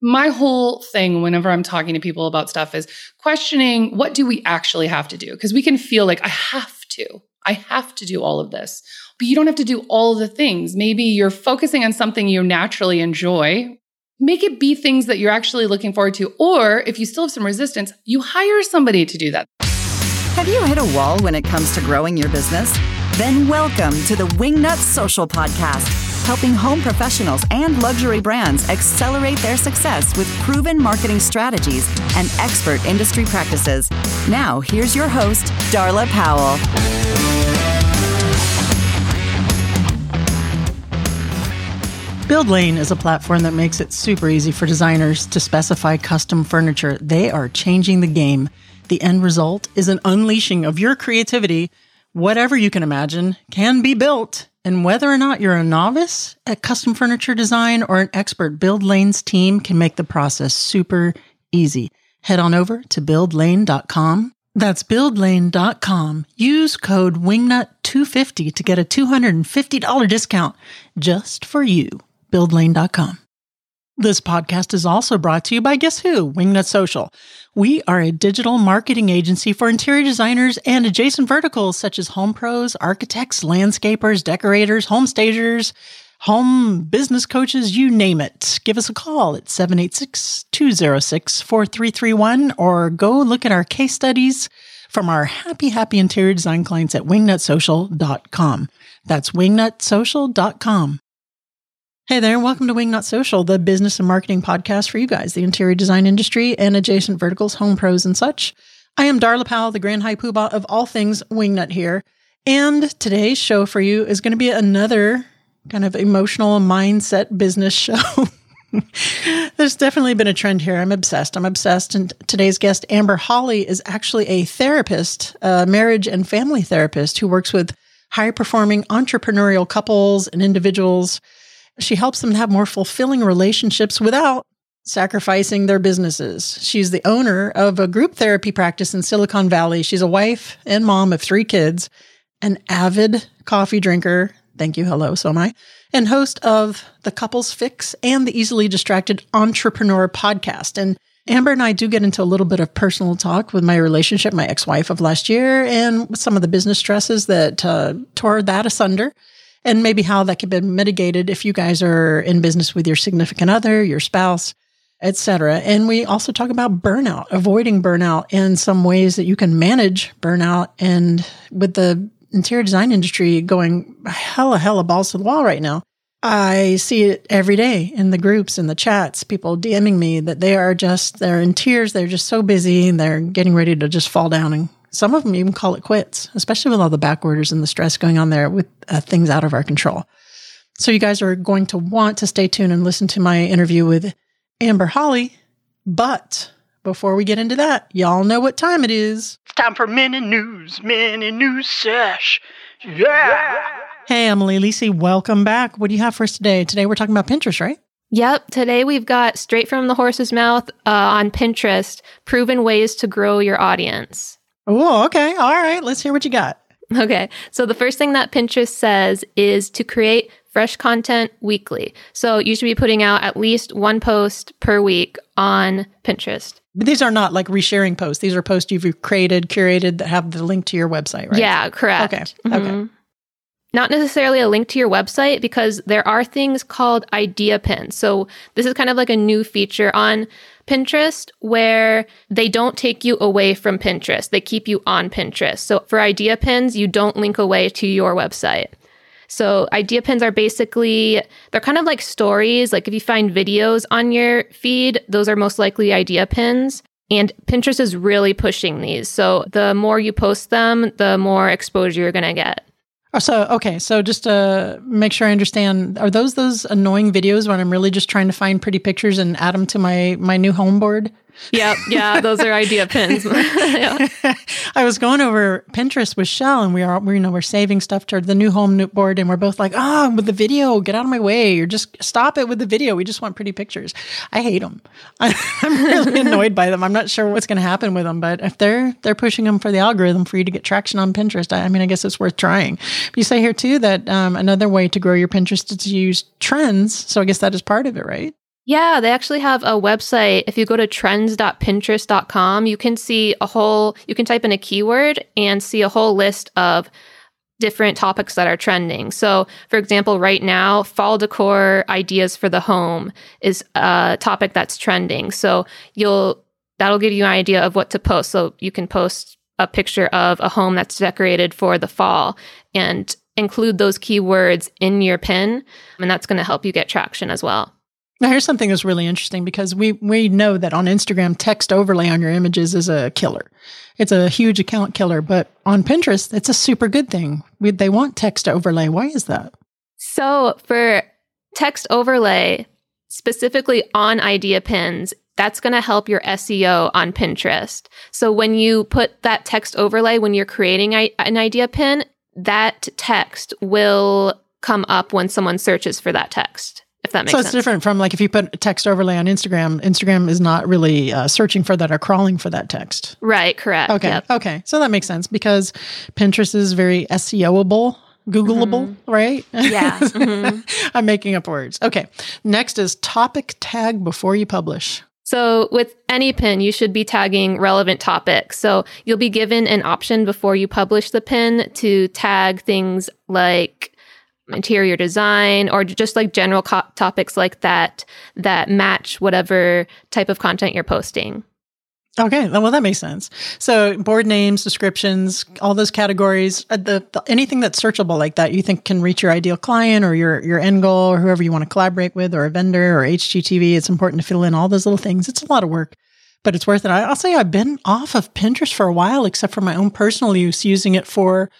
my whole thing whenever I'm talking to people about stuff is questioning what do we actually have to do? Because we can feel like I have to. I have to do all of this. But you don't have to do all the things. Maybe you're focusing on something you naturally enjoy. Make it be things that you're actually looking forward to. Or if you still have some resistance, you hire somebody to do that. Have you hit a wall when it comes to growing your business? Then welcome to the Wingnut Social Podcast helping home professionals and luxury brands accelerate their success with proven marketing strategies and expert industry practices. Now, here's your host, Darla Powell. BuildLane is a platform that makes it super easy for designers to specify custom furniture. They are changing the game. The end result is an unleashing of your creativity. Whatever you can imagine can be built. And whether or not you're a novice at custom furniture design or an expert, BuildLane's team can make the process super easy. Head on over to buildlane.com. That's buildlane.com. Use code WINGNUT250 to get a $250 discount just for you. Buildlane.com. This podcast is also brought to you by Guess Who? Wingnut Social. We are a digital marketing agency for interior designers and adjacent verticals such as home pros, architects, landscapers, decorators, home stagers, home business coaches, you name it. Give us a call at 786 206 4331 or go look at our case studies from our happy, happy interior design clients at wingnutsocial.com. That's wingnutsocial.com. Hey there, and welcome to Wingnut Social, the business and marketing podcast for you guys, the interior design industry and adjacent verticals, home pros and such. I am Darla Powell, the grand high poobah of all things Wingnut here. And today's show for you is going to be another kind of emotional mindset business show. There's definitely been a trend here. I'm obsessed. I'm obsessed. And today's guest, Amber Holly, is actually a therapist, a marriage and family therapist who works with high performing entrepreneurial couples and individuals she helps them have more fulfilling relationships without sacrificing their businesses. She's the owner of a group therapy practice in Silicon Valley. She's a wife and mom of three kids, an avid coffee drinker. Thank you. Hello. So am I. And host of the Couples Fix and the Easily Distracted Entrepreneur podcast. And Amber and I do get into a little bit of personal talk with my relationship, my ex wife of last year, and some of the business stresses that uh, tore that asunder and maybe how that could be mitigated if you guys are in business with your significant other, your spouse, etc. And we also talk about burnout, avoiding burnout and some ways that you can manage burnout and with the interior design industry going hella hella balls to the wall right now. I see it every day in the groups in the chats, people DMing me that they are just they're in tears, they're just so busy and they're getting ready to just fall down and some of them even call it quits, especially with all the back orders and the stress going on there with uh, things out of our control. So you guys are going to want to stay tuned and listen to my interview with Amber Holly. But before we get into that, y'all know what time it is. It's time for mini news, mini news sesh. Yeah. Hey, Emily Lisi, welcome back. What do you have for us today? Today we're talking about Pinterest, right? Yep. Today we've got straight from the horse's mouth uh, on Pinterest proven ways to grow your audience. Oh, okay. All right. Let's hear what you got. Okay. So the first thing that Pinterest says is to create fresh content weekly. So you should be putting out at least one post per week on Pinterest. But these are not like resharing posts. These are posts you've created, curated that have the link to your website, right? Yeah, correct. Okay. Mm-hmm. Okay. Not necessarily a link to your website because there are things called idea pins. So this is kind of like a new feature on Pinterest where they don't take you away from Pinterest. They keep you on Pinterest. So for idea pins, you don't link away to your website. So idea pins are basically they're kind of like stories. Like if you find videos on your feed, those are most likely idea pins. And Pinterest is really pushing these. So the more you post them, the more exposure you're going to get. Oh, so okay, so just to make sure I understand, are those those annoying videos when I'm really just trying to find pretty pictures and add them to my my new home board? Yep, yeah, those are idea pins. yeah. I was going over Pinterest with Shell, and we are, we, you know, we're saving stuff to the new home board, and we're both like, "Ah, oh, with the video, get out of my way, or just stop it with the video. We just want pretty pictures." I hate them. I, am really annoyed by them. I'm not sure what's going to happen with them, but if they're they're pushing them for the algorithm for you to get traction on Pinterest, I, I mean, I guess it's worth trying. You say here too that um, another way to grow your Pinterest is to use trends. So I guess that is part of it, right? Yeah, they actually have a website. If you go to trends.pinterest.com, you can see a whole, you can type in a keyword and see a whole list of different topics that are trending. So, for example, right now, fall decor ideas for the home is a topic that's trending. So, you'll that'll give you an idea of what to post. So, you can post a picture of a home that's decorated for the fall and include those keywords in your pin, and that's going to help you get traction as well. Now, here's something that's really interesting because we we know that on Instagram, text overlay on your images is a killer. It's a huge account killer, but on Pinterest, it's a super good thing. We, they want text overlay. Why is that? So for text overlay, specifically on idea pins, that's going to help your SEO on Pinterest. So when you put that text overlay when you're creating an idea pin, that text will come up when someone searches for that text if that makes so it's sense. different from like if you put a text overlay on Instagram, Instagram is not really uh, searching for that or crawling for that text. Right, correct. Okay. Yep. Okay. So that makes sense because Pinterest is very SEOable. Googleable, mm-hmm. right? Yeah. Mm-hmm. I'm making up words. Okay. Next is topic tag before you publish. So, with any pin, you should be tagging relevant topics. So, you'll be given an option before you publish the pin to tag things like interior design or just like general co- topics like that that match whatever type of content you're posting. Okay, well that makes sense. So board names, descriptions, all those categories, uh, the, the, anything that's searchable like that, you think can reach your ideal client or your your end goal or whoever you want to collaborate with, or a vendor or HGTV. It's important to fill in all those little things. It's a lot of work, but it's worth it. I, I'll say I've been off of Pinterest for a while, except for my own personal use, using it for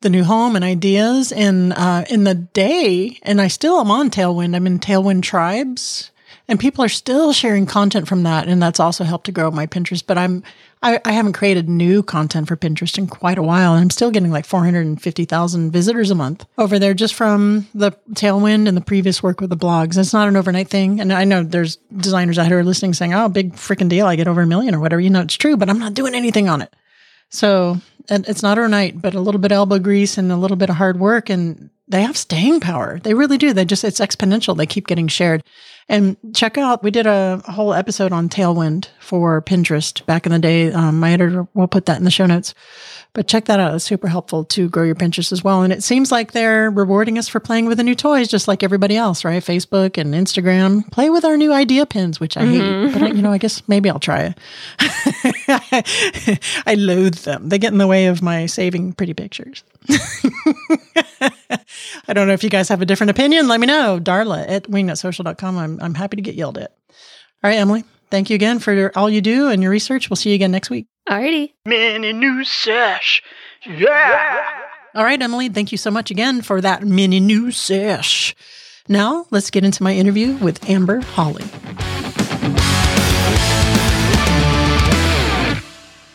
the new home and ideas. And uh, in the day, and I still am on Tailwind. I'm in Tailwind Tribes, and people are still sharing content from that, and that's also helped to grow my Pinterest. But I'm I, I haven't created new content for Pinterest in quite a while, and I'm still getting like 450,000 visitors a month over there just from the Tailwind and the previous work with the blogs. It's not an overnight thing, and I know there's designers out here listening saying, "Oh, big freaking deal! I get over a million or whatever." You know, it's true, but I'm not doing anything on it. So it's not overnight, but a little bit of elbow grease and a little bit of hard work, and they have staying power. They really do. They just it's exponential. They keep getting shared. And check out, we did a whole episode on Tailwind for Pinterest back in the day. Um, my editor will put that in the show notes. But check that out. It's super helpful to grow your Pinterest as well. And it seems like they're rewarding us for playing with the new toys, just like everybody else, right? Facebook and Instagram. Play with our new idea pins, which I mm-hmm. hate. But, I, you know, I guess maybe I'll try it. I loathe them. They get in the way of my saving pretty pictures. I don't know if you guys have a different opinion. Let me know. Darla at wingnutsocial.com. I'm, I'm happy to get yelled at. All right, Emily, thank you again for all you do and your research. We'll see you again next week. Alrighty. Mini news sesh. Yeah. All right, Emily, thank you so much again for that mini news sesh. Now, let's get into my interview with Amber Holly.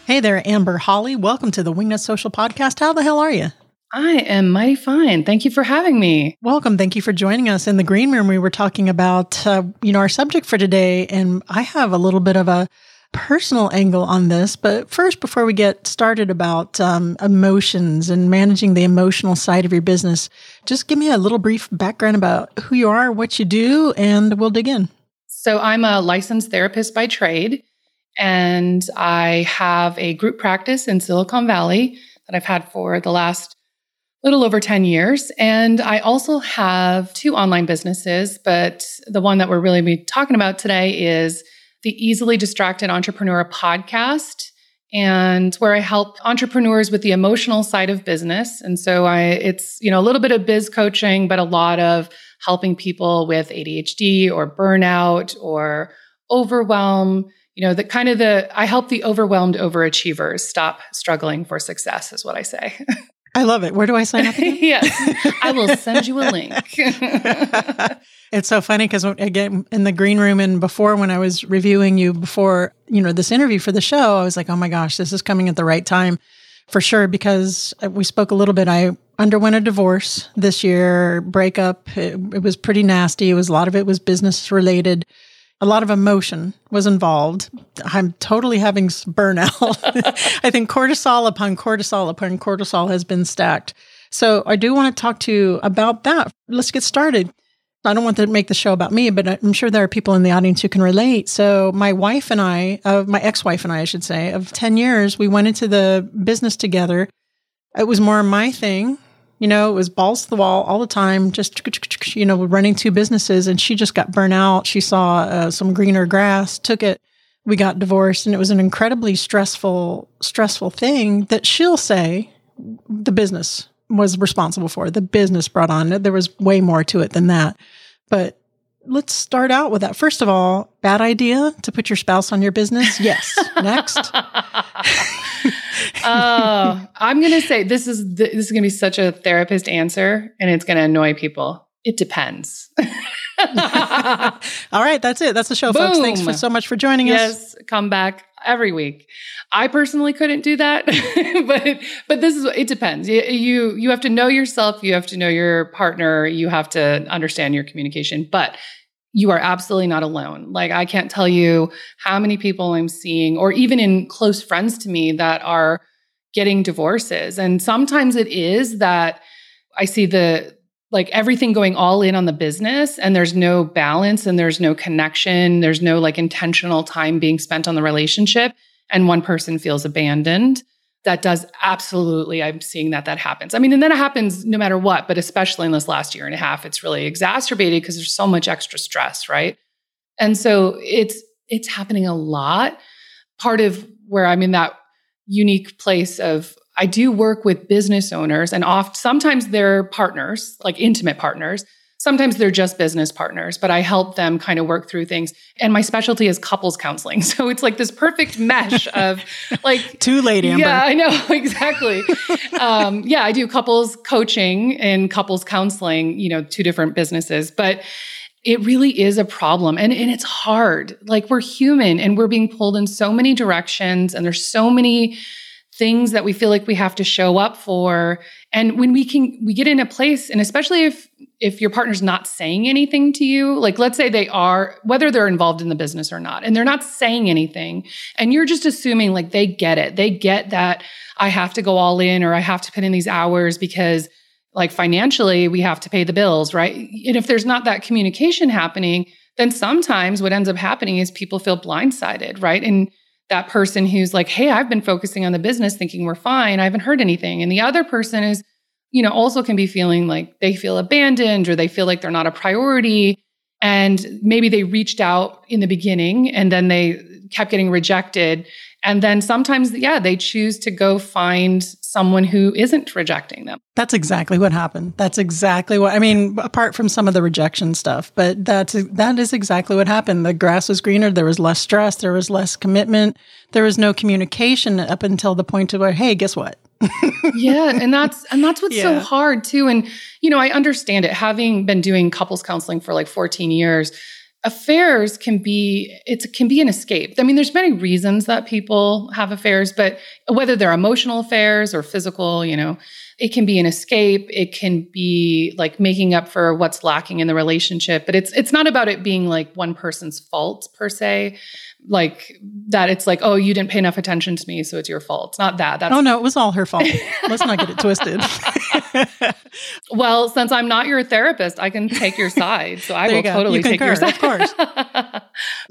Hey there, Amber Holly. Welcome to the Wingnut Social Podcast. How the hell are you? I am mighty fine. Thank you for having me. Welcome. Thank you for joining us in the green room. We were talking about, uh, you know, our subject for today, and I have a little bit of a personal angle on this. But first, before we get started about um, emotions and managing the emotional side of your business, just give me a little brief background about who you are, what you do, and we'll dig in. So, I'm a licensed therapist by trade, and I have a group practice in Silicon Valley that I've had for the last little over 10 years. And I also have two online businesses, but the one that we're really be talking about today is the Easily Distracted Entrepreneur podcast and where I help entrepreneurs with the emotional side of business. And so I it's, you know, a little bit of biz coaching, but a lot of helping people with ADHD or burnout or overwhelm, you know, the kind of the I help the overwhelmed overachievers stop struggling for success is what I say. I love it. Where do I sign up? yes, I will send you a link. it's so funny because again in the green room and before when I was reviewing you before you know this interview for the show, I was like, oh my gosh, this is coming at the right time for sure because uh, we spoke a little bit. I underwent a divorce this year, breakup. It, it was pretty nasty. It was a lot of it was business related a lot of emotion was involved. I'm totally having burnout. I think cortisol upon cortisol upon cortisol has been stacked. So I do want to talk to you about that. Let's get started. I don't want to make the show about me, but I'm sure there are people in the audience who can relate. So my wife and I, uh, my ex-wife and I, I should say, of 10 years, we went into the business together. It was more my thing. You know, it was balls to the wall all the time, just, you know, running two businesses. And she just got burnt out. She saw uh, some greener grass, took it. We got divorced and it was an incredibly stressful, stressful thing that she'll say the business was responsible for. The business brought on. There was way more to it than that. But let's start out with that. First of all, bad idea to put your spouse on your business? Yes. Next. oh, I'm going to say this is the, this is going to be such a therapist answer and it's going to annoy people. It depends. All right, that's it. That's the show, Boom. folks. Thanks for so much for joining yes, us. Yes, come back every week. I personally couldn't do that, but but this is it depends. You, you you have to know yourself, you have to know your partner, you have to understand your communication, but you are absolutely not alone. Like I can't tell you how many people I'm seeing or even in close friends to me that are getting divorces. And sometimes it is that I see the like everything going all in on the business and there's no balance and there's no connection there's no like intentional time being spent on the relationship and one person feels abandoned that does absolutely i'm seeing that that happens i mean and then it happens no matter what but especially in this last year and a half it's really exacerbated because there's so much extra stress right and so it's it's happening a lot part of where i'm in that unique place of I do work with business owners and oft sometimes they're partners, like intimate partners. Sometimes they're just business partners, but I help them kind of work through things. And my specialty is couples counseling. So it's like this perfect mesh of like too late, Amber. Yeah, I know exactly. um, yeah, I do couples coaching and couples counseling. You know, two different businesses, but it really is a problem and, and it's hard. Like we're human and we're being pulled in so many directions and there's so many things that we feel like we have to show up for. And when we can we get in a place and especially if if your partner's not saying anything to you like let's say they are whether they're involved in the business or not and they're not saying anything and you're just assuming like they get it. They get that i have to go all in or i have to put in these hours because like financially we have to pay the bills right? And if there's not that communication happening then sometimes what ends up happening is people feel blindsided right? And that person who's like, hey, I've been focusing on the business thinking we're fine. I haven't heard anything. And the other person is, you know, also can be feeling like they feel abandoned or they feel like they're not a priority. And maybe they reached out in the beginning and then they kept getting rejected. And then sometimes, yeah, they choose to go find someone who isn't rejecting them. That's exactly what happened. That's exactly what I mean, apart from some of the rejection stuff, but that's that is exactly what happened. The grass was greener, there was less stress, there was less commitment, there was no communication up until the point of where, hey, guess what? yeah, and that's and that's what's yeah. so hard too. And you know, I understand it having been doing couples counseling for like 14 years affairs can be it can be an escape. I mean there's many reasons that people have affairs but whether they're emotional affairs or physical you know it can be an escape. It can be like making up for what's lacking in the relationship but it's it's not about it being like one person's fault per se like that it's like oh you didn't pay enough attention to me so it's your fault. It's not that that's oh no it was all her fault. Let's not get it twisted. Well since i'm not your therapist i can take your side so i will totally you take concur, your side. of course.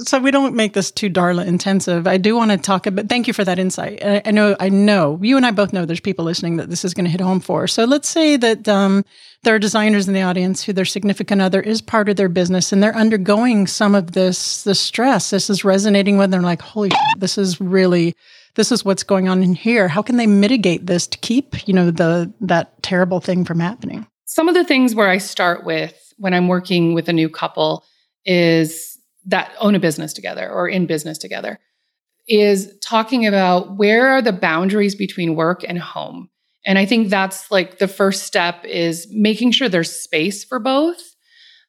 So we don't make this too darla intensive. I do want to talk about thank you for that insight. I, I know i know you and i both know there's people listening that this is going to hit home for. So let's say that um, there are designers in the audience who their significant other is part of their business and they're undergoing some of this the stress. This is resonating with them like holy shit, this is really this is what's going on in here. How can they mitigate this to keep you know the that terrible thing from happening? Some of the things where i start with when i'm working with a new couple is that own a business together or in business together is talking about where are the boundaries between work and home and I think that's like the first step is making sure there's space for both.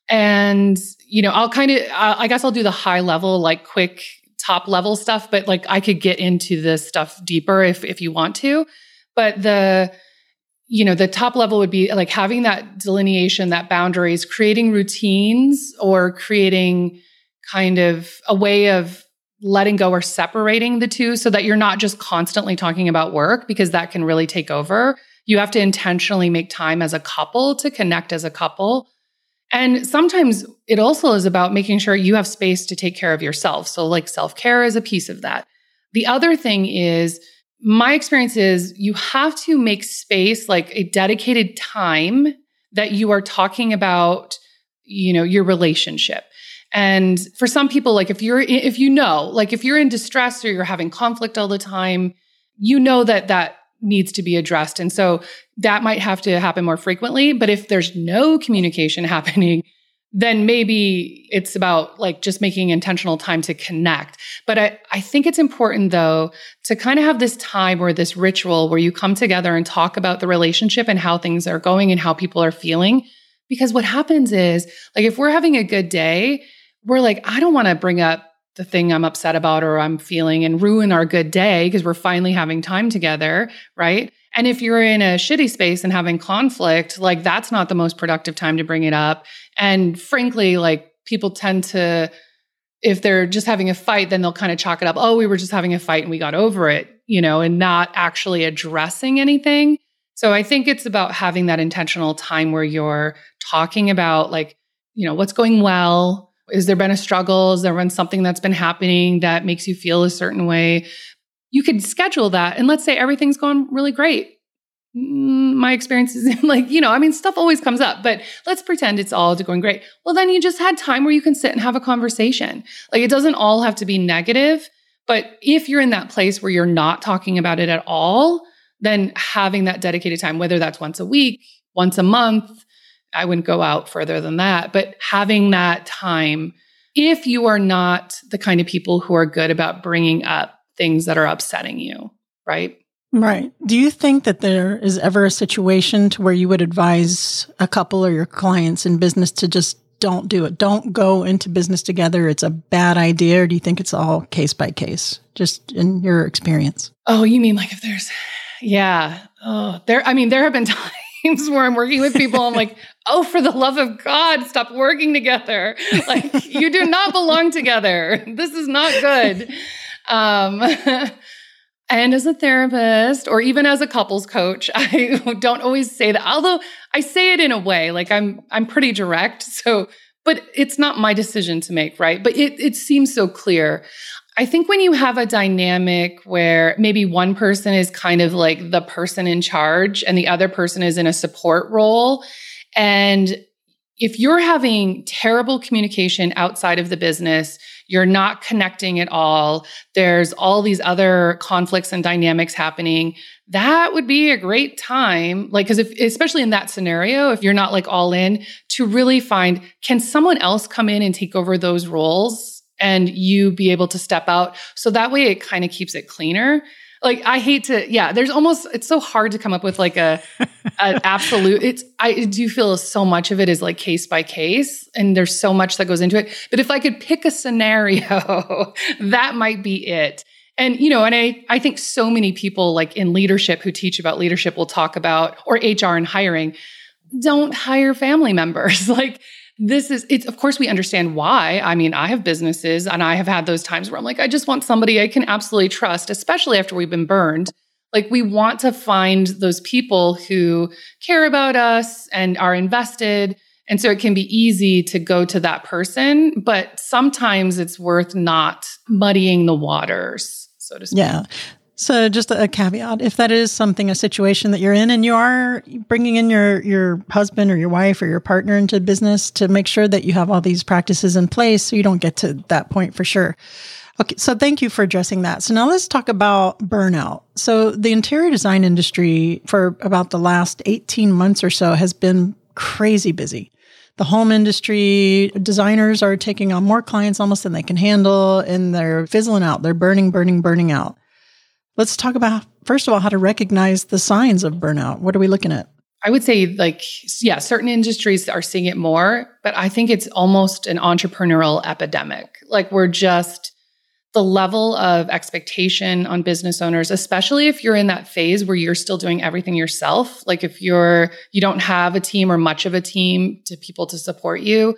And, you know, I'll kind of, I guess I'll do the high level, like quick top level stuff, but like I could get into this stuff deeper if, if you want to. But the, you know, the top level would be like having that delineation, that boundaries, creating routines or creating kind of a way of letting go or separating the two so that you're not just constantly talking about work because that can really take over. You have to intentionally make time as a couple to connect as a couple. And sometimes it also is about making sure you have space to take care of yourself. So, like self care is a piece of that. The other thing is, my experience is you have to make space, like a dedicated time that you are talking about, you know, your relationship. And for some people, like if you're, if you know, like if you're in distress or you're having conflict all the time, you know that that needs to be addressed. And so that might have to happen more frequently. But if there's no communication happening, then maybe it's about like just making intentional time to connect. But I, I think it's important though to kind of have this time or this ritual where you come together and talk about the relationship and how things are going and how people are feeling. Because what happens is like if we're having a good day, we're like, I don't want to bring up the thing I'm upset about or I'm feeling and ruin our good day because we're finally having time together, right? And if you're in a shitty space and having conflict, like that's not the most productive time to bring it up. And frankly, like people tend to, if they're just having a fight, then they'll kind of chalk it up. Oh, we were just having a fight and we got over it, you know, and not actually addressing anything. So I think it's about having that intentional time where you're talking about like, you know, what's going well, is there been a struggle? Is there been something that's been happening that makes you feel a certain way? You could schedule that. And let's say everything's going really great. Mm, my experience is like, you know, I mean, stuff always comes up, but let's pretend it's all going great. Well, then you just had time where you can sit and have a conversation. Like it doesn't all have to be negative. But if you're in that place where you're not talking about it at all, then having that dedicated time, whether that's once a week, once a month, I wouldn't go out further than that, but having that time, if you are not the kind of people who are good about bringing up things that are upsetting you, right? Right. Do you think that there is ever a situation to where you would advise a couple or your clients in business to just don't do it? Don't go into business together. It's a bad idea. Or do you think it's all case by case, just in your experience? Oh, you mean like if there's, yeah. Oh, there, I mean, there have been times times where I'm working with people, I'm like, oh, for the love of God, stop working together. Like, you do not belong together. This is not good. Um, and as a therapist or even as a couples coach, I don't always say that. Although I say it in a way, like I'm I'm pretty direct. So, but it's not my decision to make, right? But it it seems so clear. I think when you have a dynamic where maybe one person is kind of like the person in charge and the other person is in a support role, and if you're having terrible communication outside of the business, you're not connecting at all, there's all these other conflicts and dynamics happening, that would be a great time. Like, because if, especially in that scenario, if you're not like all in, to really find can someone else come in and take over those roles? And you be able to step out. So that way it kind of keeps it cleaner. Like I hate to, yeah, there's almost, it's so hard to come up with like a, an absolute, it's, I do feel so much of it is like case by case and there's so much that goes into it. But if I could pick a scenario, that might be it. And, you know, and I, I think so many people like in leadership who teach about leadership will talk about, or HR and hiring, don't hire family members. like this is it's of course we understand why. I mean i have businesses and i have had those times where i'm like i just want somebody i can absolutely trust especially after we've been burned. Like we want to find those people who care about us and are invested. And so it can be easy to go to that person but sometimes it's worth not muddying the waters so to speak. Yeah so just a caveat, if that is something, a situation that you're in and you are bringing in your, your husband or your wife or your partner into business to make sure that you have all these practices in place so you don't get to that point for sure. Okay. So thank you for addressing that. So now let's talk about burnout. So the interior design industry for about the last 18 months or so has been crazy busy the home industry designers are taking on more clients almost than they can handle and they're fizzling out they're burning burning burning out Let's talk about, first of all, how to recognize the signs of burnout. What are we looking at? I would say, like, yeah, certain industries are seeing it more, but I think it's almost an entrepreneurial epidemic. Like, we're just the level of expectation on business owners, especially if you're in that phase where you're still doing everything yourself. Like, if you're, you don't have a team or much of a team to people to support you,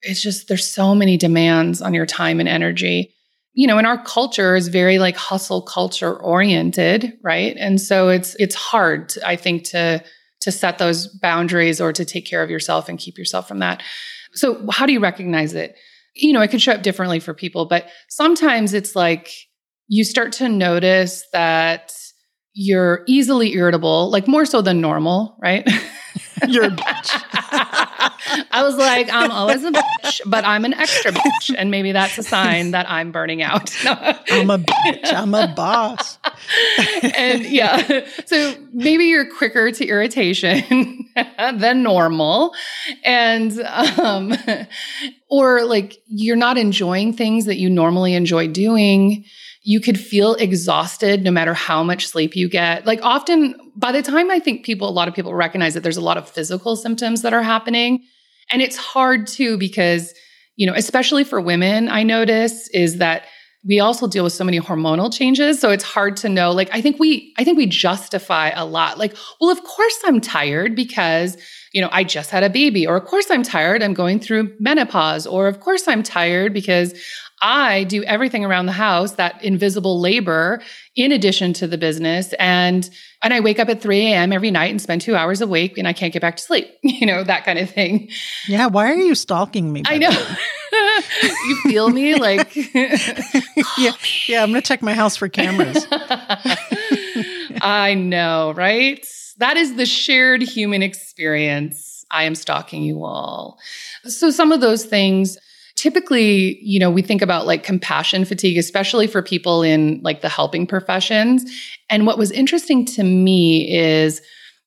it's just, there's so many demands on your time and energy you know, and our culture is very like hustle culture oriented, right? And so it's it's hard, I think, to to set those boundaries or to take care of yourself and keep yourself from that. So, how do you recognize it? You know, it could show up differently for people, but sometimes it's like you start to notice that you're easily irritable, like more so than normal, right? You're a bitch. I was like, I'm always a bitch, but I'm an extra bitch. And maybe that's a sign that I'm burning out. I'm a bitch. I'm a boss. and yeah, so maybe you're quicker to irritation than normal. And, um, or like you're not enjoying things that you normally enjoy doing you could feel exhausted no matter how much sleep you get. Like often by the time I think people, a lot of people recognize that there's a lot of physical symptoms that are happening. And it's hard too because, you know, especially for women, I notice is that we also deal with so many hormonal changes. So it's hard to know. Like i think we i think we justify a lot. Like well of course i'm tired because you know i just had a baby. Or of course i'm tired. I'm going through menopause. Or of course i'm tired because I do everything around the house, that invisible labor in addition to the business. And and I wake up at 3 a.m. every night and spend two hours awake and I can't get back to sleep, you know, that kind of thing. Yeah, why are you stalking me? I know. you feel me? Like yeah, yeah, I'm gonna check my house for cameras. I know, right? That is the shared human experience. I am stalking you all. So some of those things typically, you know, we think about like compassion fatigue, especially for people in like the helping professions. And what was interesting to me is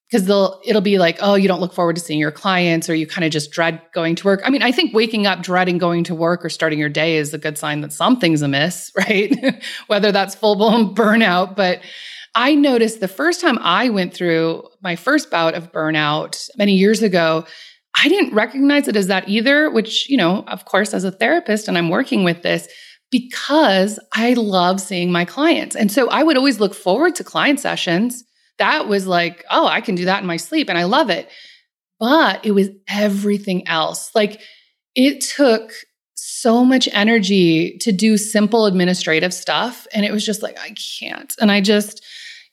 because they'll it'll be like, oh, you don't look forward to seeing your clients, or you kind of just dread going to work. I mean, I think waking up dreading going to work or starting your day is a good sign that something's amiss, right? Whether that's full blown burnout, but I noticed the first time I went through my first bout of burnout many years ago, I didn't recognize it as that either, which, you know, of course, as a therapist and I'm working with this because I love seeing my clients. And so I would always look forward to client sessions. That was like, oh, I can do that in my sleep and I love it. But it was everything else. Like it took so much energy to do simple administrative stuff. And it was just like, I can't. And I just,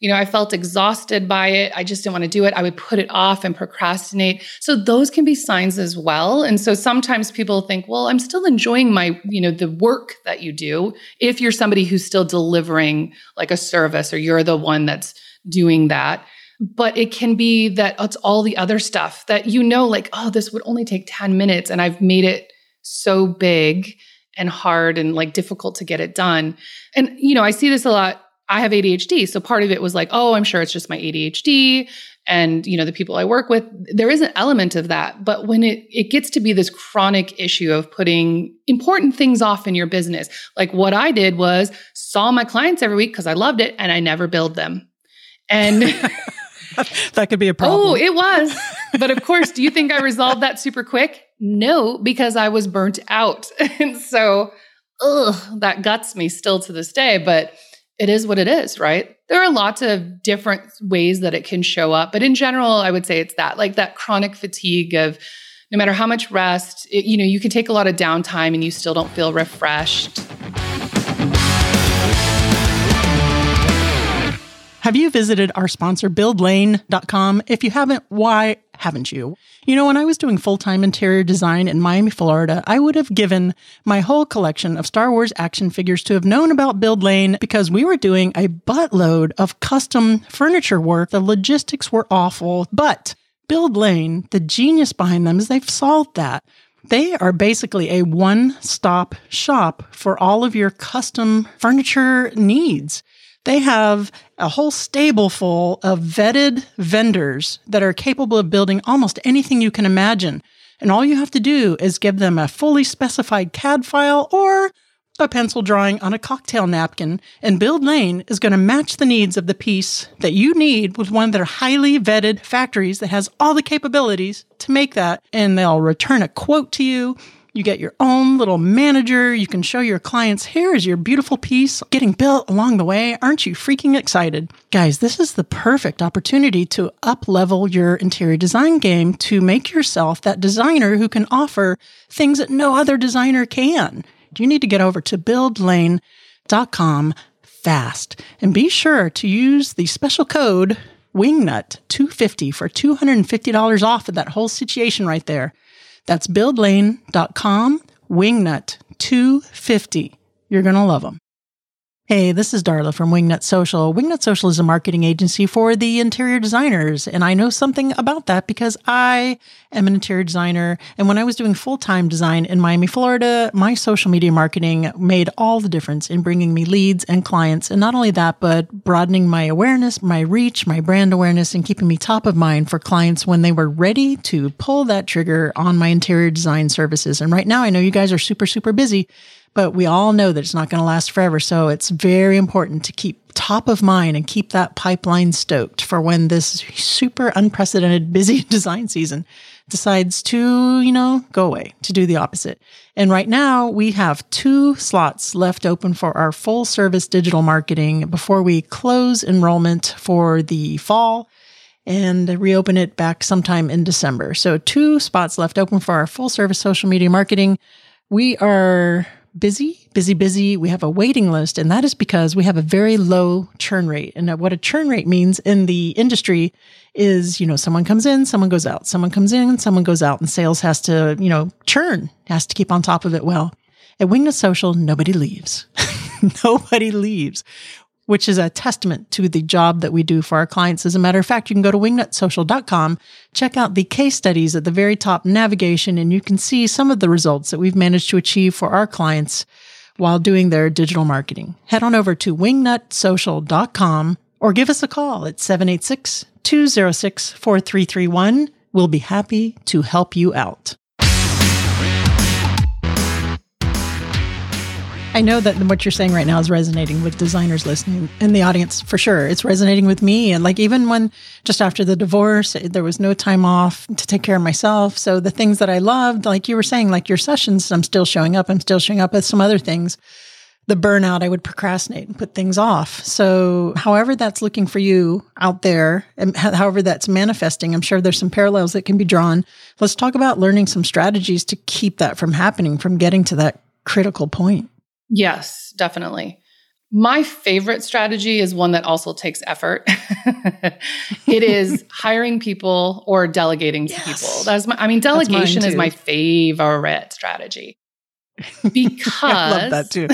you know, I felt exhausted by it. I just didn't want to do it. I would put it off and procrastinate. So those can be signs as well. And so sometimes people think, well, I'm still enjoying my, you know, the work that you do. If you're somebody who's still delivering like a service or you're the one that's doing that. But it can be that it's all the other stuff that you know, like, oh, this would only take 10 minutes and I've made it so big and hard and like difficult to get it done. And, you know, I see this a lot I have ADHD. So part of it was like, oh, I'm sure it's just my ADHD and you know the people I work with. There is an element of that, but when it it gets to be this chronic issue of putting important things off in your business, like what I did was saw my clients every week because I loved it and I never billed them. And that could be a problem. Oh, it was. But of course, do you think I resolved that super quick? No, because I was burnt out. and so, ugh, that guts me still to this day. But it is what it is, right? There are lots of different ways that it can show up, but in general, I would say it's that like that chronic fatigue of no matter how much rest, it, you know, you can take a lot of downtime and you still don't feel refreshed. Have you visited our sponsor, buildlane.com? If you haven't, why haven't you? You know, when I was doing full time interior design in Miami, Florida, I would have given my whole collection of Star Wars action figures to have known about Build Lane because we were doing a buttload of custom furniture work. The logistics were awful, but Build Lane, the genius behind them is they've solved that. They are basically a one stop shop for all of your custom furniture needs. They have a whole stable full of vetted vendors that are capable of building almost anything you can imagine. And all you have to do is give them a fully specified CAD file or a pencil drawing on a cocktail napkin, and Build Lane is going to match the needs of the piece that you need with one of their highly vetted factories that has all the capabilities to make that. And they'll return a quote to you you get your own little manager. You can show your clients, here is your beautiful piece getting built along the way. Aren't you freaking excited? Guys, this is the perfect opportunity to up level your interior design game to make yourself that designer who can offer things that no other designer can. You need to get over to buildlane.com fast and be sure to use the special code Wingnut 250 for $250 off of that whole situation right there. That's buildlane.com, Wingnut 250. You're going to love them. Hey, this is Darla from Wingnut Social. Wingnut Social is a marketing agency for the interior designers, and I know something about that because I am an interior designer. And when I was doing full time design in Miami, Florida, my social media marketing made all the difference in bringing me leads and clients. And not only that, but broadening my awareness, my reach, my brand awareness, and keeping me top of mind for clients when they were ready to pull that trigger on my interior design services. And right now, I know you guys are super, super busy but we all know that it's not going to last forever. So it's very important to keep top of mind and keep that pipeline stoked for when this super unprecedented busy design season decides to, you know, go away to do the opposite. And right now we have two slots left open for our full service digital marketing before we close enrollment for the fall and reopen it back sometime in December. So two spots left open for our full service social media marketing. We are busy, busy, busy. We have a waiting list, and that is because we have a very low churn rate. And what a churn rate means in the industry is, you know, someone comes in, someone goes out, someone comes in, someone goes out, and sales has to, you know, churn, has to keep on top of it. Well, at Wingnut Social, nobody leaves. nobody leaves which is a testament to the job that we do for our clients. As a matter of fact, you can go to wingnutsocial.com, check out the case studies at the very top navigation, and you can see some of the results that we've managed to achieve for our clients while doing their digital marketing. Head on over to wingnutsocial.com or give us a call at 786 206 4331. We'll be happy to help you out. I know that what you're saying right now is resonating with designers listening in the audience for sure. It's resonating with me. And like even when just after the divorce, there was no time off to take care of myself. So the things that I loved, like you were saying, like your sessions, I'm still showing up. I'm still showing up with some other things. The burnout, I would procrastinate and put things off. So, however that's looking for you out there, and however that's manifesting, I'm sure there's some parallels that can be drawn. Let's talk about learning some strategies to keep that from happening, from getting to that critical point. Yes, definitely. My favorite strategy is one that also takes effort. it is hiring people or delegating to yes. people. That's my I mean delegation is my favorite strategy. Because I love that too.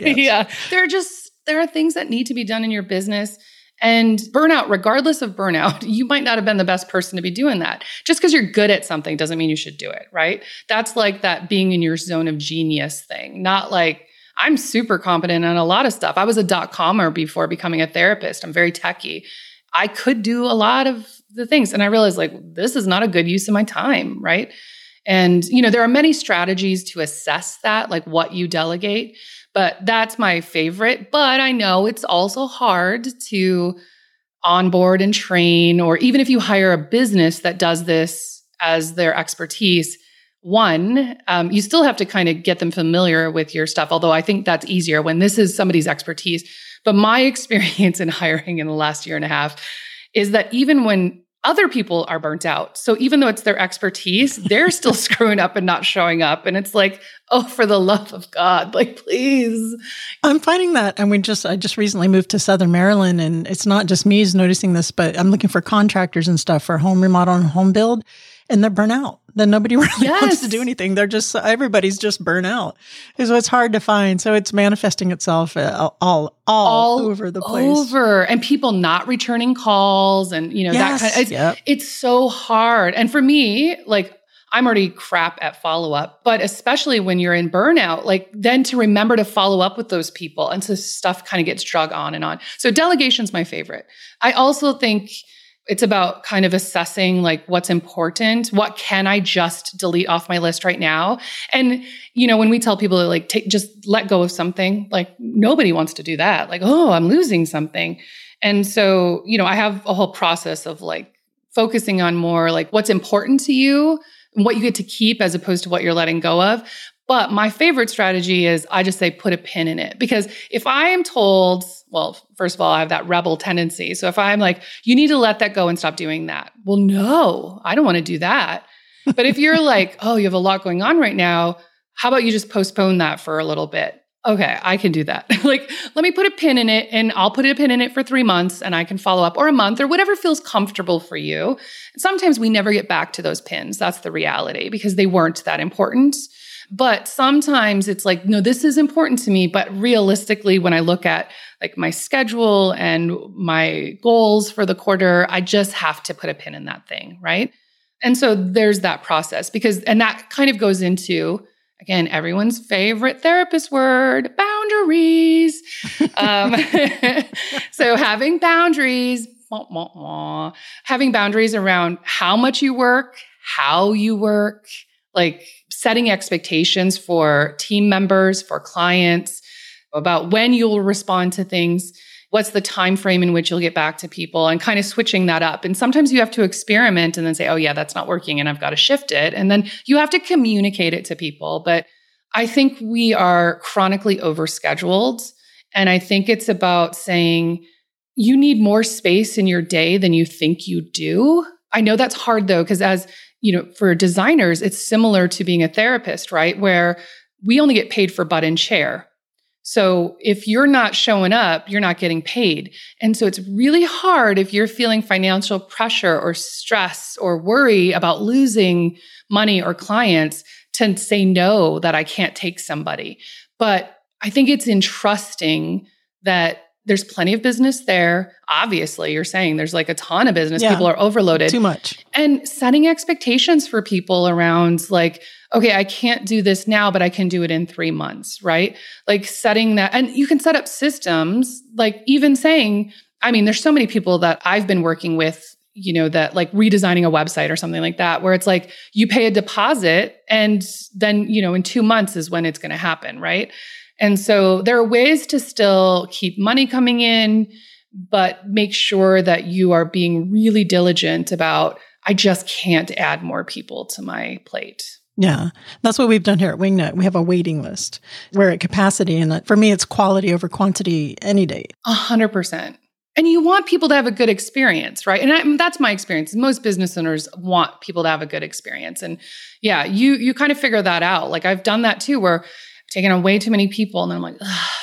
Yes. yeah. There are just there are things that need to be done in your business and burnout, regardless of burnout, you might not have been the best person to be doing that. Just because you're good at something doesn't mean you should do it, right? That's like that being in your zone of genius thing, not like I'm super competent on a lot of stuff. I was a dot commer before becoming a therapist. I'm very techy. I could do a lot of the things. And I realized like this is not a good use of my time, right? And you know, there are many strategies to assess that, like what you delegate, but that's my favorite. But I know it's also hard to onboard and train, or even if you hire a business that does this as their expertise, one, um, you still have to kind of get them familiar with your stuff, although I think that's easier when this is somebody's expertise. But my experience in hiring in the last year and a half is that even when other people are burnt out. So even though it's their expertise, they're still screwing up and not showing up. And it's like, oh, for the love of God, like please. I'm finding that. And we just I just recently moved to Southern Maryland and it's not just me who's noticing this, but I'm looking for contractors and stuff for home remodel and home build and they're burnt out. Then nobody really yes. wants to do anything. They're just everybody's just burnt out. Is what's hard to find. So it's manifesting itself uh, all all, all over the place. Over and people not returning calls and you know yes. that kind of it's, yep. it's so hard. And for me, like I'm already crap at follow up, but especially when you're in burnout, like then to remember to follow up with those people. And so stuff kind of gets drug on and on. So delegation's my favorite. I also think it's about kind of assessing like what's important what can i just delete off my list right now? And you know when we tell people to like take just let go of something like nobody wants to do that. Like oh i'm losing something. And so you know i have a whole process of like focusing on more like what's important to you what you get to keep as opposed to what you're letting go of but my favorite strategy is I just say put a pin in it because if I am told, well, first of all, I have that rebel tendency. So if I'm like, you need to let that go and stop doing that. Well, no, I don't want to do that. But if you're like, oh, you have a lot going on right now, how about you just postpone that for a little bit? okay, I can do that. like, let me put a pin in it and I'll put a pin in it for three months and I can follow up or a month or whatever feels comfortable for you. Sometimes we never get back to those pins. That's the reality because they weren't that important. But sometimes it's like, no, this is important to me. But realistically, when I look at like my schedule and my goals for the quarter, I just have to put a pin in that thing. Right. And so there's that process because, and that kind of goes into, again, everyone's favorite therapist word boundaries. um, so having boundaries, wah, wah, wah, having boundaries around how much you work, how you work, like setting expectations for team members, for clients, about when you'll respond to things what's the time frame in which you'll get back to people and kind of switching that up. And sometimes you have to experiment and then say oh yeah that's not working and i've got to shift it. And then you have to communicate it to people. But i think we are chronically overscheduled and i think it's about saying you need more space in your day than you think you do. I know that's hard though because as you know, for designers, it's similar to being a therapist, right? Where we only get paid for butt and chair. So if you're not showing up, you're not getting paid. And so it's really hard if you're feeling financial pressure or stress or worry about losing money or clients to say no that I can't take somebody. But I think it's entrusting that there's plenty of business there. Obviously, you're saying there's like a ton of business. Yeah, people are overloaded. Too much. And setting expectations for people around like, okay, I can't do this now, but I can do it in three months, right? Like setting that, and you can set up systems, like even saying, I mean, there's so many people that I've been working with you know that like redesigning a website or something like that where it's like you pay a deposit and then you know in 2 months is when it's going to happen right and so there are ways to still keep money coming in, but make sure that you are being really diligent about, I just can't add more people to my plate. Yeah, that's what we've done here at Wingnut. We have a waiting list. We're at capacity, and for me, it's quality over quantity any day. A hundred percent. And you want people to have a good experience, right? And I, that's my experience. Most business owners want people to have a good experience, and yeah, you you kind of figure that out. Like I've done that too, where taken on way too many people. And then I'm like,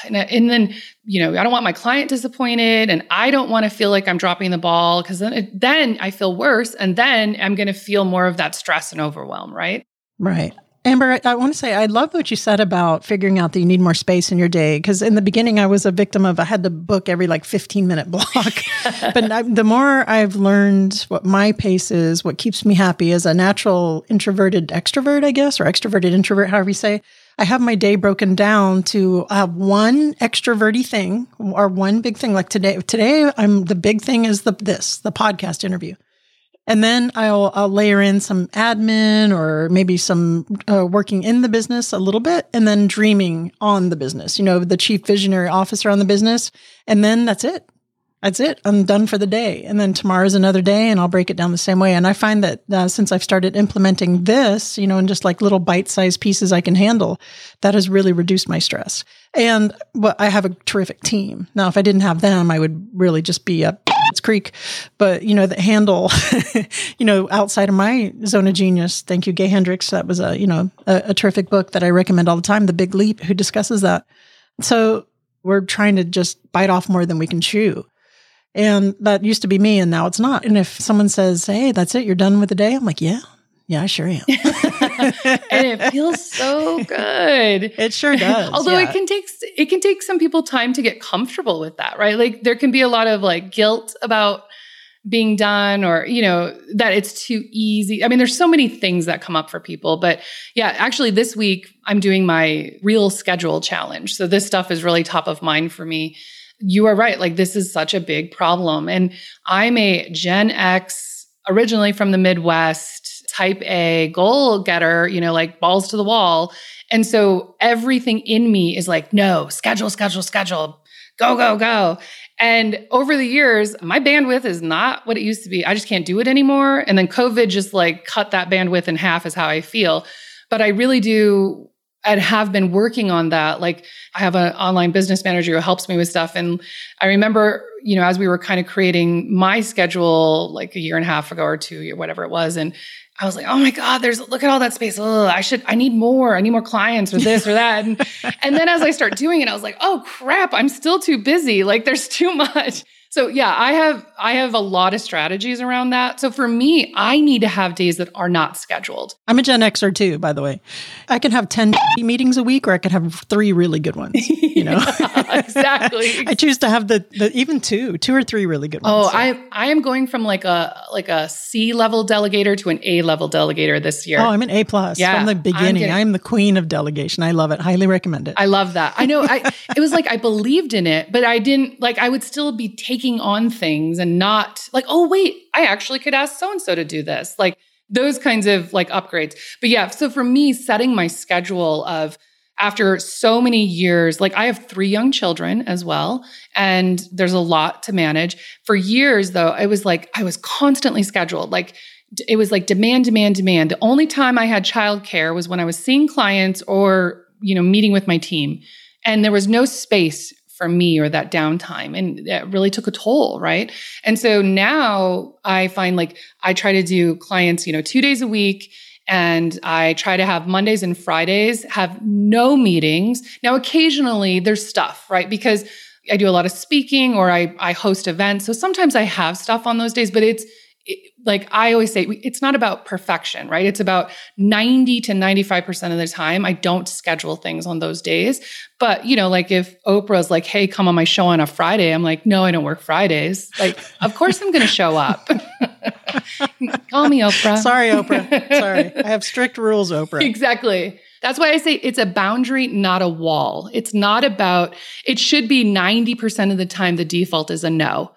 and, and, then, you know, I don't want my client disappointed and I don't want to feel like I'm dropping the ball because then, then I feel worse. And then I'm going to feel more of that stress and overwhelm, right? Right. Amber, I, I want to say I love what you said about figuring out that you need more space in your day. Because in the beginning, I was a victim of I had to book every like 15 minute block. but I, the more I've learned what my pace is, what keeps me happy as a natural introverted extrovert, I guess, or extroverted introvert, however you say, I have my day broken down to have one extroverty thing or one big thing. Like today, today I'm the big thing is the this the podcast interview, and then I'll I'll layer in some admin or maybe some uh, working in the business a little bit, and then dreaming on the business. You know, the chief visionary officer on the business, and then that's it that's it. I'm done for the day. And then tomorrow's another day and I'll break it down the same way. And I find that uh, since I've started implementing this, you know, in just like little bite sized pieces I can handle, that has really reduced my stress. And well, I have a terrific team. Now, if I didn't have them, I would really just be a it's creek, but you know, that handle, you know, outside of my zone of genius. Thank you, Gay Hendricks. That was a, you know, a, a terrific book that I recommend all the time. The Big Leap, who discusses that. So we're trying to just bite off more than we can chew. And that used to be me and now it's not. And if someone says, Hey, that's it, you're done with the day, I'm like, Yeah, yeah, I sure am. and it feels so good. It sure does. Although yeah. it can take it can take some people time to get comfortable with that, right? Like there can be a lot of like guilt about being done or you know that it's too easy. I mean there's so many things that come up for people, but yeah, actually this week I'm doing my real schedule challenge. So this stuff is really top of mind for me you are right. Like, this is such a big problem. And I'm a Gen X, originally from the Midwest, type A goal getter, you know, like balls to the wall. And so everything in me is like, no, schedule, schedule, schedule, go, go, go. And over the years, my bandwidth is not what it used to be. I just can't do it anymore. And then COVID just like cut that bandwidth in half, is how I feel. But I really do and have been working on that. Like I have an online business manager who helps me with stuff. And I remember, you know, as we were kind of creating my schedule like a year and a half ago or two, or whatever it was. And I was like, oh my God, there's look at all that space. Ugh, I should, I need more. I need more clients or this or that. And, and then as I start doing it, I was like, oh crap, I'm still too busy. Like there's too much. So yeah, I have I have a lot of strategies around that. So for me, I need to have days that are not scheduled. I'm a Gen Xer too, by the way. I can have 10 meetings a week or I could have three really good ones, you know. exactly. I choose to have the, the even two, two or three really good ones. Oh, so. I I am going from like a like a C level delegator to an A level delegator this year. Oh, I'm an A plus yeah, from the beginning. I'm, I'm, the queen of delegation. I love it. Highly recommend it. I love that. I know I it was like I believed in it, but I didn't like I would still be taking taking on things and not like, oh, wait, I actually could ask so and so to do this. Like those kinds of like upgrades. But yeah, so for me, setting my schedule of after so many years, like I have three young children as well, and there's a lot to manage. For years, though, I was like, I was constantly scheduled. Like, it was like demand, demand, demand. The only time I had childcare was when I was seeing clients or, you know, meeting with my team. And there was no space for me or that downtime. And that really took a toll, right? And so now I find like I try to do clients, you know, two days a week. And I try to have Mondays and Fridays have no meetings. Now, occasionally there's stuff, right? Because I do a lot of speaking or I, I host events. So sometimes I have stuff on those days, but it's, like I always say, it's not about perfection, right? It's about 90 to 95% of the time. I don't schedule things on those days. But, you know, like if Oprah's like, hey, come on my show on a Friday, I'm like, no, I don't work Fridays. Like, of course I'm going to show up. Call me Oprah. Sorry, Oprah. Sorry. I have strict rules, Oprah. Exactly. That's why I say it's a boundary, not a wall. It's not about, it should be 90% of the time the default is a no.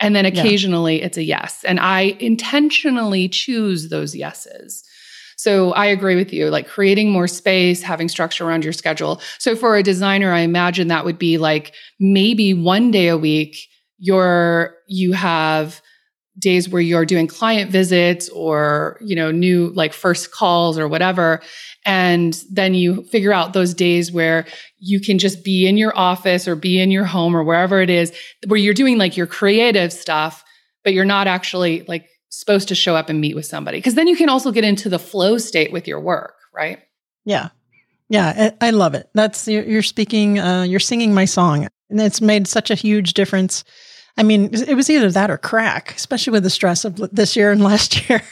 And then occasionally yeah. it's a yes. And I intentionally choose those yeses. So I agree with you, like creating more space, having structure around your schedule. So for a designer, I imagine that would be like maybe one day a week, you're, you have days where you're doing client visits or you know new like first calls or whatever and then you figure out those days where you can just be in your office or be in your home or wherever it is where you're doing like your creative stuff but you're not actually like supposed to show up and meet with somebody. Because then you can also get into the flow state with your work right? Yeah. Yeah i, love it. That's you're, speaking uh, you're singing my song and it's made such a huge difference I mean, it was either that or crack, especially with the stress of this year and last year.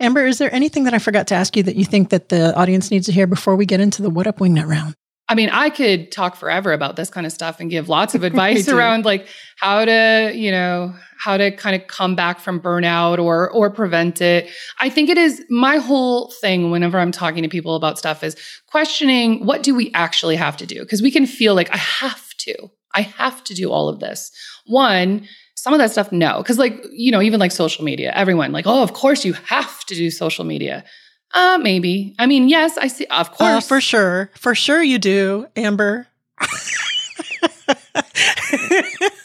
Amber, is there anything that I forgot to ask you that you think that the audience needs to hear before we get into the what up wingnut round? I mean, I could talk forever about this kind of stuff and give lots of advice around like how to, you know, how to kind of come back from burnout or or prevent it. I think it is my whole thing whenever I'm talking to people about stuff is questioning what do we actually have to do? Because we can feel like I have to. I have to do all of this. One, some of that stuff, no. Because, like, you know, even like social media, everyone, like, oh, of course you have to do social media. Uh, maybe. I mean, yes, I see. Of uh, course. Uh, for sure. For sure you do, Amber.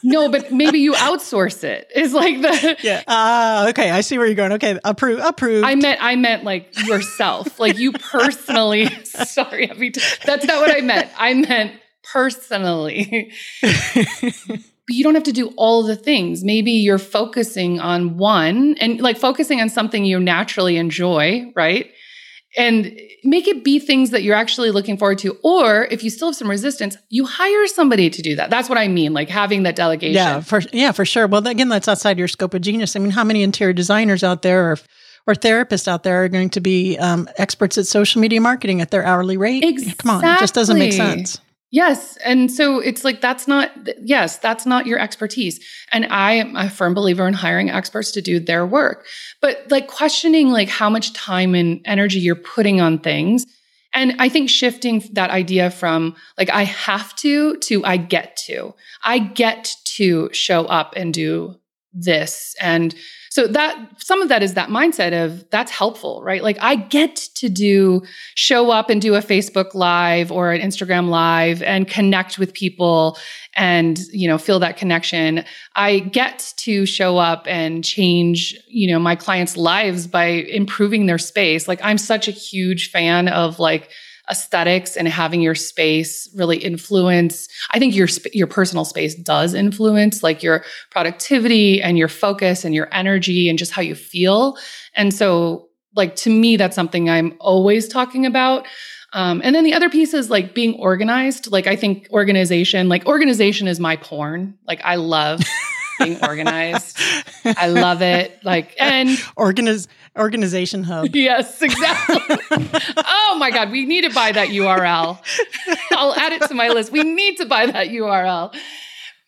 no, but maybe you outsource it. Is like the yeah. Ah, uh, okay. I see where you're going. Okay, approve. Approve. I meant I meant like yourself, like you personally. sorry, that's not what I meant. I meant personally. but you don't have to do all the things. Maybe you're focusing on one and like focusing on something you naturally enjoy, right? And make it be things that you're actually looking forward to. Or if you still have some resistance, you hire somebody to do that. That's what I mean, like having that delegation. Yeah, for yeah, for sure. Well, again, that's outside your scope of genius. I mean, how many interior designers out there or or therapists out there are going to be um, experts at social media marketing at their hourly rate? Exactly. Come on, it just doesn't make sense. Yes. And so it's like, that's not, yes, that's not your expertise. And I am a firm believer in hiring experts to do their work, but like questioning like how much time and energy you're putting on things. And I think shifting that idea from like, I have to to I get to, I get to show up and do this. And so that some of that is that mindset of that's helpful, right? Like I get to do show up and do a Facebook live or an Instagram live and connect with people and, you know, feel that connection. I get to show up and change, you know, my clients' lives by improving their space. Like I'm such a huge fan of like aesthetics and having your space really influence i think your your personal space does influence like your productivity and your focus and your energy and just how you feel. And so like to me that's something i'm always talking about. Um, and then the other piece is like being organized. Like i think organization like organization is my porn. Like i love being organized. I love it. Like and Organiz- organization hub. Yes, exactly. oh my God, we need to buy that URL. I'll add it to my list. We need to buy that URL.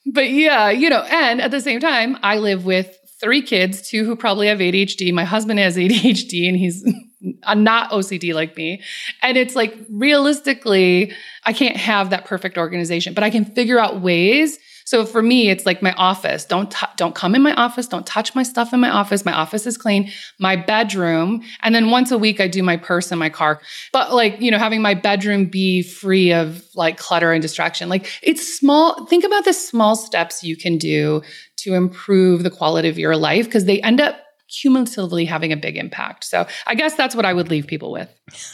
But yeah, you know, and at the same time, I live with three kids, two who probably have ADHD. My husband has ADHD and he's not OCD like me. And it's like realistically, I can't have that perfect organization, but I can figure out ways so for me, it's like my office. Don't t- don't come in my office. Don't touch my stuff in my office. My office is clean. My bedroom, and then once a week I do my purse and my car. But like you know, having my bedroom be free of like clutter and distraction. Like it's small. Think about the small steps you can do to improve the quality of your life because they end up cumulatively having a big impact. So I guess that's what I would leave people with.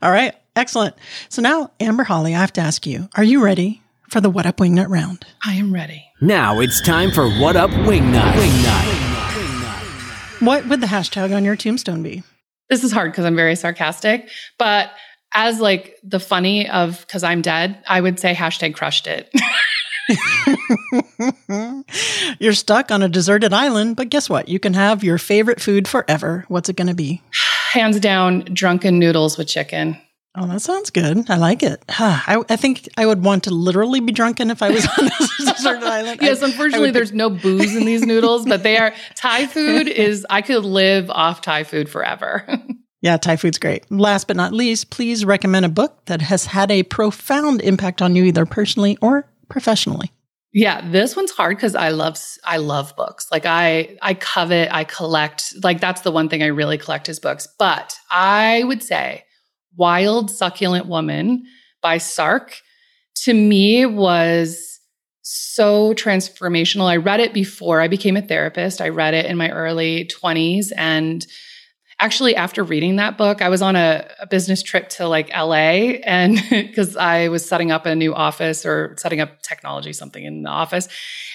All right. Excellent. So now, Amber Holly, I have to ask you, are you ready for the What Up Wingnut round. I am ready. Now it's time for What Up Wingnut. Wingnut. What would the hashtag on your tombstone be? This is hard because I'm very sarcastic, but as like the funny of because I'm dead, I would say hashtag crushed it. You're stuck on a deserted island, but guess what? You can have your favorite food forever. What's it going to be? Hands down, drunken noodles with chicken. Oh, that sounds good. I like it. Huh. I, I, think I would want to literally be drunken if I was on a desert island. Yes, unfortunately, there's no booze in these noodles, but they are Thai food. Is I could live off Thai food forever. yeah, Thai food's great. Last but not least, please recommend a book that has had a profound impact on you, either personally or professionally. Yeah, this one's hard because I love I love books. Like I I covet, I collect. Like that's the one thing I really collect is books. But I would say Wild Succulent Woman by Sark to me was so transformational. I read it before I became a therapist. I read it in my early 20s. And actually, after reading that book, I was on a, a business trip to like LA and because I was setting up a new office or setting up technology, something in the office.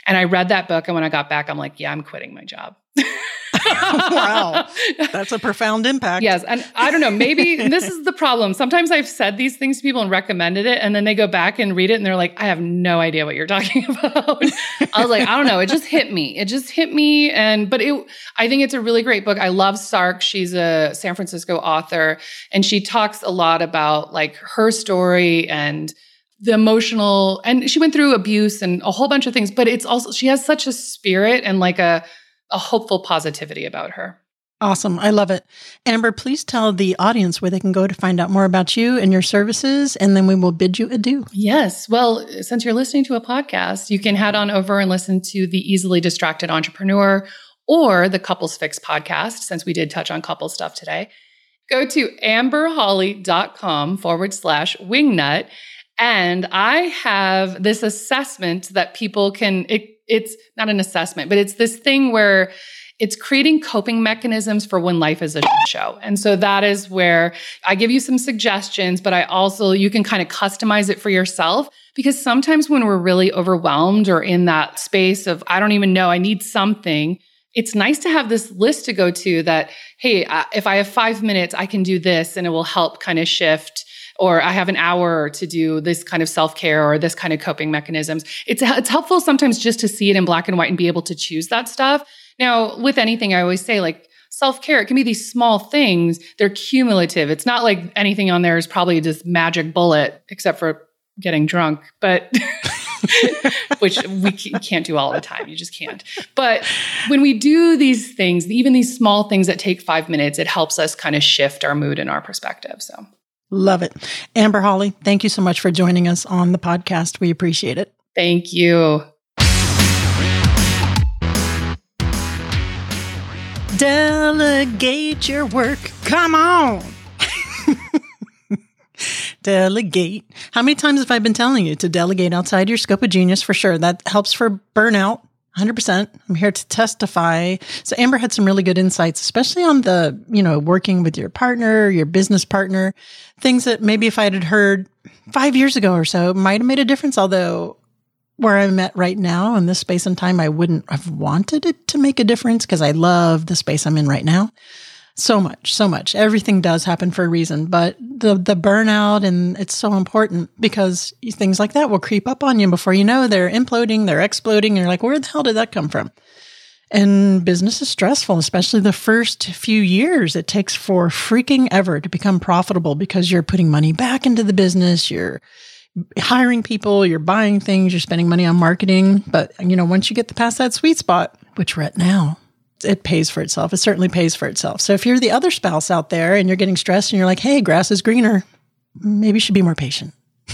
And I read that book. And when I got back, I'm like, yeah, I'm quitting my job. wow. That's a profound impact. Yes. And I don't know, maybe this is the problem. Sometimes I've said these things to people and recommended it, and then they go back and read it and they're like, I have no idea what you're talking about. I was like, I don't know. It just hit me. It just hit me. And, but it, I think it's a really great book. I love Sark. She's a San Francisco author, and she talks a lot about like her story and, the emotional and she went through abuse and a whole bunch of things but it's also she has such a spirit and like a a hopeful positivity about her. Awesome. I love it. Amber, please tell the audience where they can go to find out more about you and your services, and then we will bid you adieu. Yes. Well, since you're listening to a podcast, you can head on over and listen to the Easily Distracted Entrepreneur or the Couples Fix podcast, since we did touch on couple stuff today. Go to amberholly.com forward slash wingnut. And I have this assessment that people can, it, it's not an assessment, but it's this thing where it's creating coping mechanisms for when life is a show. And so that is where I give you some suggestions, but I also, you can kind of customize it for yourself because sometimes when we're really overwhelmed or in that space of, I don't even know, I need something. It's nice to have this list to go to that, hey, uh, if I have five minutes, I can do this and it will help kind of shift or I have an hour to do this kind of self care or this kind of coping mechanisms. It's, it's helpful sometimes just to see it in black and white and be able to choose that stuff. Now, with anything, I always say, like, self care, it can be these small things. They're cumulative. It's not like anything on there is probably just magic bullet, except for getting drunk, but. which we can't do all the time. You just can't. But when we do these things, even these small things that take five minutes, it helps us kind of shift our mood and our perspective. So Love it. Amber Holly, thank you so much for joining us on the podcast. We appreciate it. Thank you. Delegate your work. Come on. delegate. How many times have I been telling you to delegate outside your scope of genius for sure? That helps for burnout. 100%. I'm here to testify. So Amber had some really good insights, especially on the, you know, working with your partner, your business partner, things that maybe if I had heard five years ago or so might have made a difference. Although where I'm at right now in this space and time, I wouldn't have wanted it to make a difference because I love the space I'm in right now so much, so much. Everything does happen for a reason, but the the burnout and it's so important because things like that will creep up on you before you know they're imploding, they're exploding, you're like, where the hell did that come from? And business is stressful, especially the first few years. It takes for freaking ever to become profitable because you're putting money back into the business, you're hiring people, you're buying things, you're spending money on marketing. But you know, once you get past that sweet spot, which we're at now, it pays for itself. It certainly pays for itself. So if you're the other spouse out there and you're getting stressed and you're like, hey, grass is greener, maybe you should be more patient.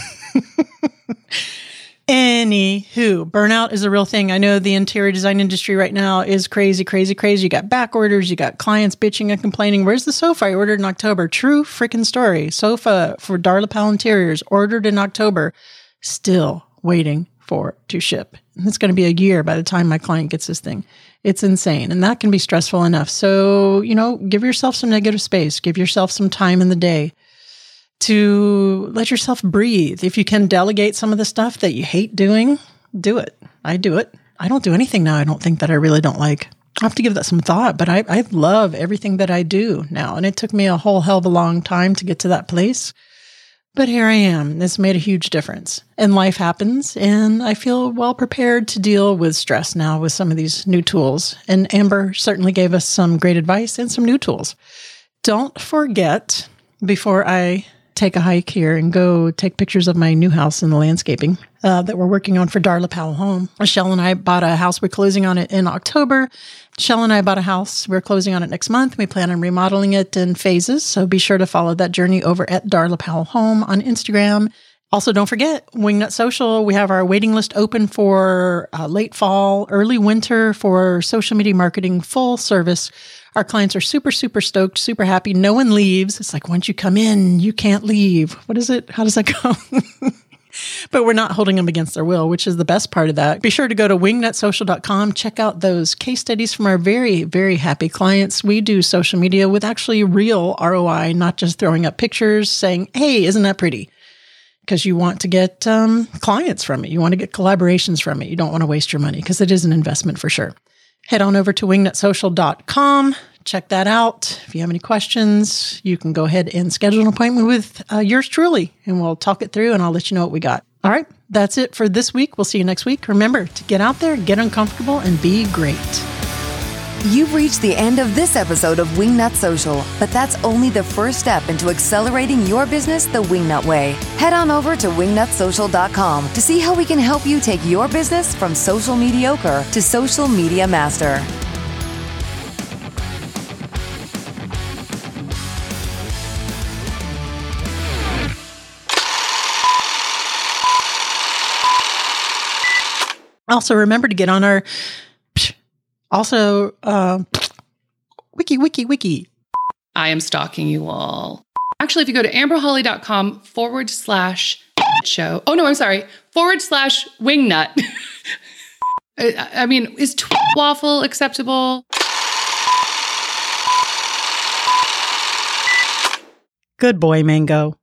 Anywho, burnout is a real thing. I know the interior design industry right now is crazy, crazy, crazy. You got back orders, you got clients bitching and complaining. Where's the sofa I ordered in October? True freaking story. Sofa for Darla Powell Interiors ordered in October, still waiting for to ship. And it's going to be a year by the time my client gets this thing. It's insane. And that can be stressful enough. So, you know, give yourself some negative space, give yourself some time in the day to let yourself breathe. If you can delegate some of the stuff that you hate doing, do it. I do it. I don't do anything now I don't think that I really don't like. I have to give that some thought, but I, I love everything that I do now. And it took me a whole hell of a long time to get to that place. But here I am. It's made a huge difference. And life happens, and I feel well prepared to deal with stress now with some of these new tools. And Amber certainly gave us some great advice and some new tools. Don't forget, before I take a hike here and go take pictures of my new house and the landscaping uh, that we're working on for Darla Powell Home. Michelle and I bought a house. We're closing on it in October. Michelle and I bought a house. We're closing on it next month. We plan on remodeling it in phases. So be sure to follow that journey over at Darla Powell Home on Instagram. Also, don't forget Wingnut Social. We have our waiting list open for uh, late fall, early winter for social media marketing full service. Our clients are super, super stoked, super happy. No one leaves. It's like once you come in, you can't leave. What is it? How does that go? but we're not holding them against their will, which is the best part of that. Be sure to go to wingnutsocial.com, check out those case studies from our very, very happy clients. We do social media with actually real ROI, not just throwing up pictures saying, hey, isn't that pretty? Because you want to get um, clients from it. You want to get collaborations from it. You don't want to waste your money because it is an investment for sure head on over to wingnutsocial.com. Check that out. If you have any questions, you can go ahead and schedule an appointment with uh, yours truly, and we'll talk it through and I'll let you know what we got. All right, that's it for this week. We'll see you next week. Remember to get out there, get uncomfortable, and be great. You've reached the end of this episode of Wingnut Social, but that's only the first step into accelerating your business the Wingnut way. Head on over to wingnutsocial.com to see how we can help you take your business from social mediocre to social media master. Also, remember to get on our also, uh, wiki, wiki, wiki. I am stalking you all. Actually, if you go to amberholly.com forward slash show. Oh, no, I'm sorry. Forward slash wingnut. I mean, is waffle acceptable? Good boy, Mango.